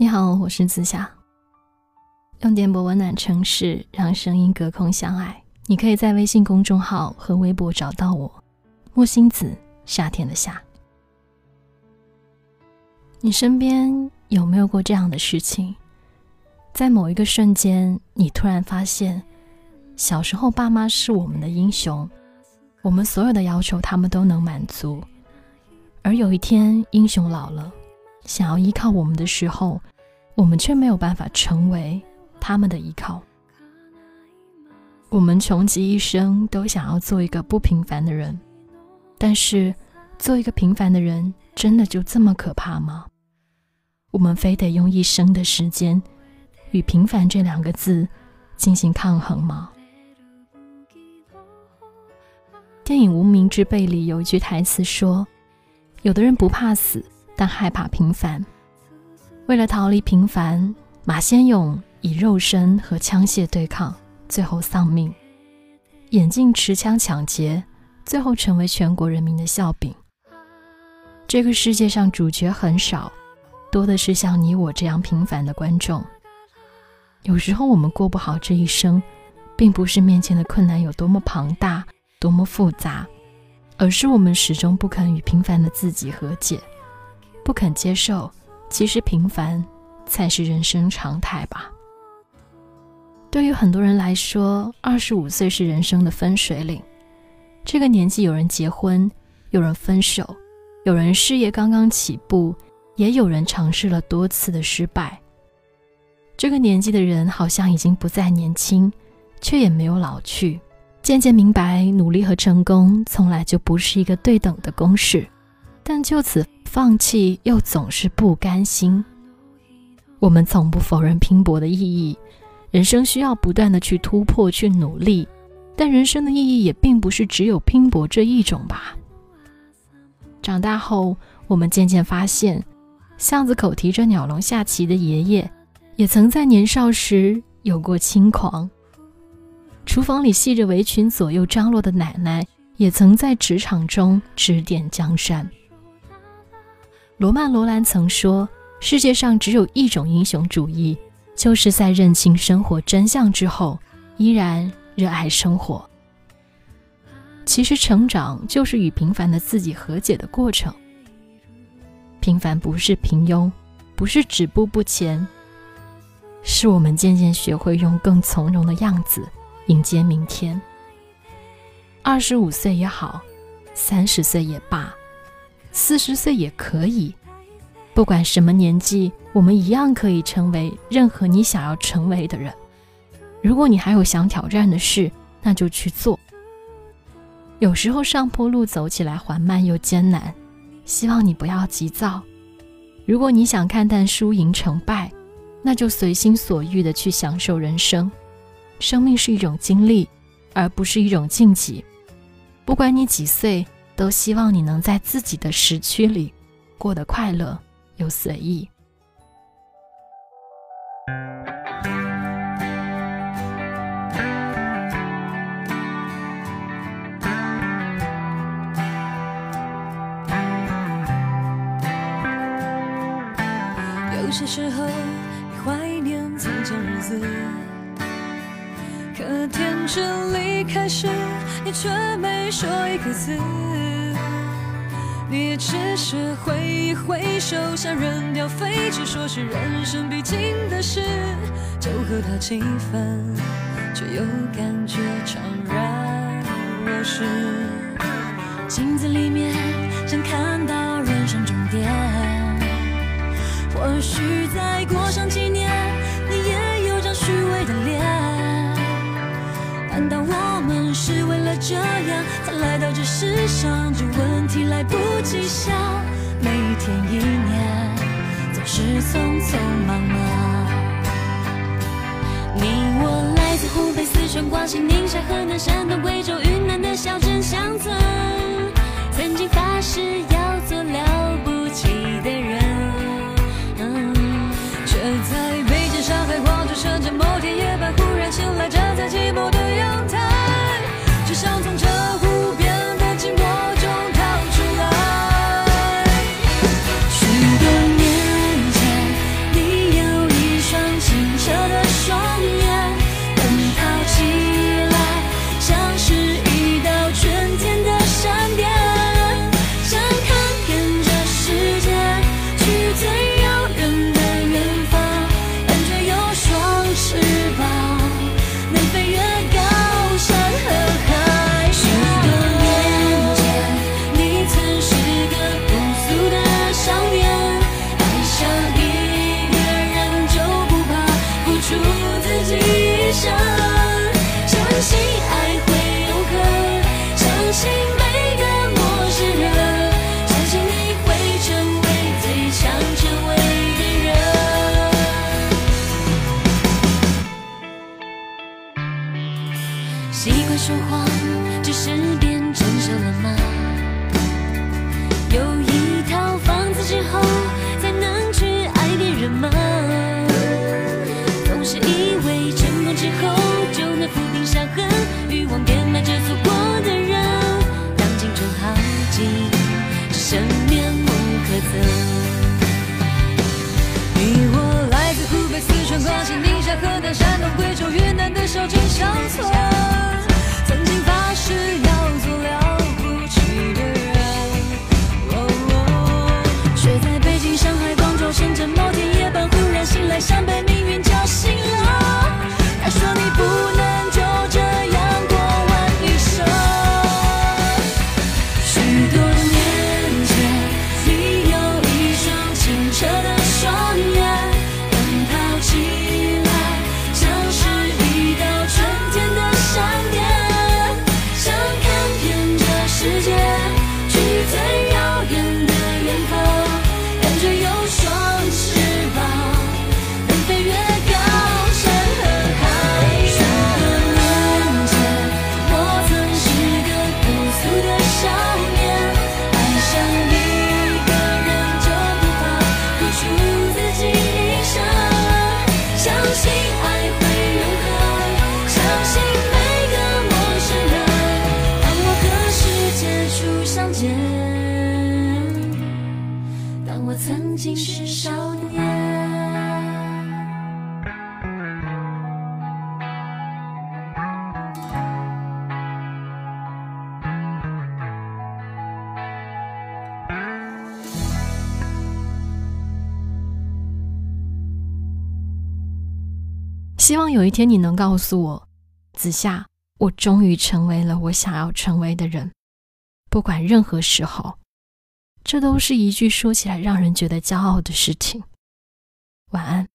你好，我是子夏。用电波温暖城市，让声音隔空相爱。你可以在微信公众号和微博找到我，木星子，夏天的夏。你身边有没有过这样的事情？在某一个瞬间，你突然发现，小时候爸妈是我们的英雄，我们所有的要求他们都能满足，而有一天英雄老了。想要依靠我们的时候，我们却没有办法成为他们的依靠。我们穷极一生都想要做一个不平凡的人，但是做一个平凡的人真的就这么可怕吗？我们非得用一生的时间与平凡这两个字进行抗衡吗？电影《无名之辈》里有一句台词说：“有的人不怕死。”但害怕平凡，为了逃离平凡，马先勇以肉身和枪械对抗，最后丧命；眼镜持枪抢劫，最后成为全国人民的笑柄。这个世界上主角很少，多的是像你我这样平凡的观众。有时候我们过不好这一生，并不是面前的困难有多么庞大、多么复杂，而是我们始终不肯与平凡的自己和解。不肯接受，其实平凡才是人生常态吧。对于很多人来说，二十五岁是人生的分水岭。这个年纪，有人结婚，有人分手，有人事业刚刚起步，也有人尝试了多次的失败。这个年纪的人，好像已经不再年轻，却也没有老去。渐渐明白，努力和成功从来就不是一个对等的公式。但就此。放弃又总是不甘心。我们从不否认拼搏的意义，人生需要不断的去突破、去努力。但人生的意义也并不是只有拼搏这一种吧。长大后，我们渐渐发现，巷子口提着鸟笼下棋的爷爷，也曾在年少时有过轻狂；厨房里系着围裙左右张罗的奶奶，也曾在职场中指点江山。罗曼·罗兰曾说：“世界上只有一种英雄主义，就是在认清生活真相之后，依然热爱生活。”其实，成长就是与平凡的自己和解的过程。平凡不是平庸，不是止步不前，是我们渐渐学会用更从容的样子迎接明天。二十五岁也好，三十岁也罢。四十岁也可以，不管什么年纪，我们一样可以成为任何你想要成为的人。如果你还有想挑战的事，那就去做。有时候上坡路走起来缓慢又艰难，希望你不要急躁。如果你想看淡输赢成败，那就随心所欲的去享受人生。生命是一种经历，而不是一种禁忌。不管你几岁。都希望你能在自己的时区里过得快乐又随意。有些时候，你怀念从前日子。可天真离开时，你却没说一个字。你只是挥一挥手，想扔掉废纸，说是人生必经的事。就和他气愤，却又感觉怅然若失。镜子里面想看到人生终点，或许再过上几年，这样才来到这世上？这问题来不及想，每一天一年总是匆匆忙忙。你我来自湖北、四川、广西、宁夏、河南、山东、贵州、云南的小镇乡村，曾经发誓要做了不说谎只是变成熟了吗？有一套房子之后才能去爱别人吗？总是以为成功之后就能抚平伤痕欲望着错过的人。当青春耗尽只剩面目可憎你我来自湖北四川广西宁夏河南山东贵州云南的小镇乡村。希望有一天你能告诉我，子夏，我终于成为了我想要成为的人。不管任何时候，这都是一句说起来让人觉得骄傲的事情。晚安。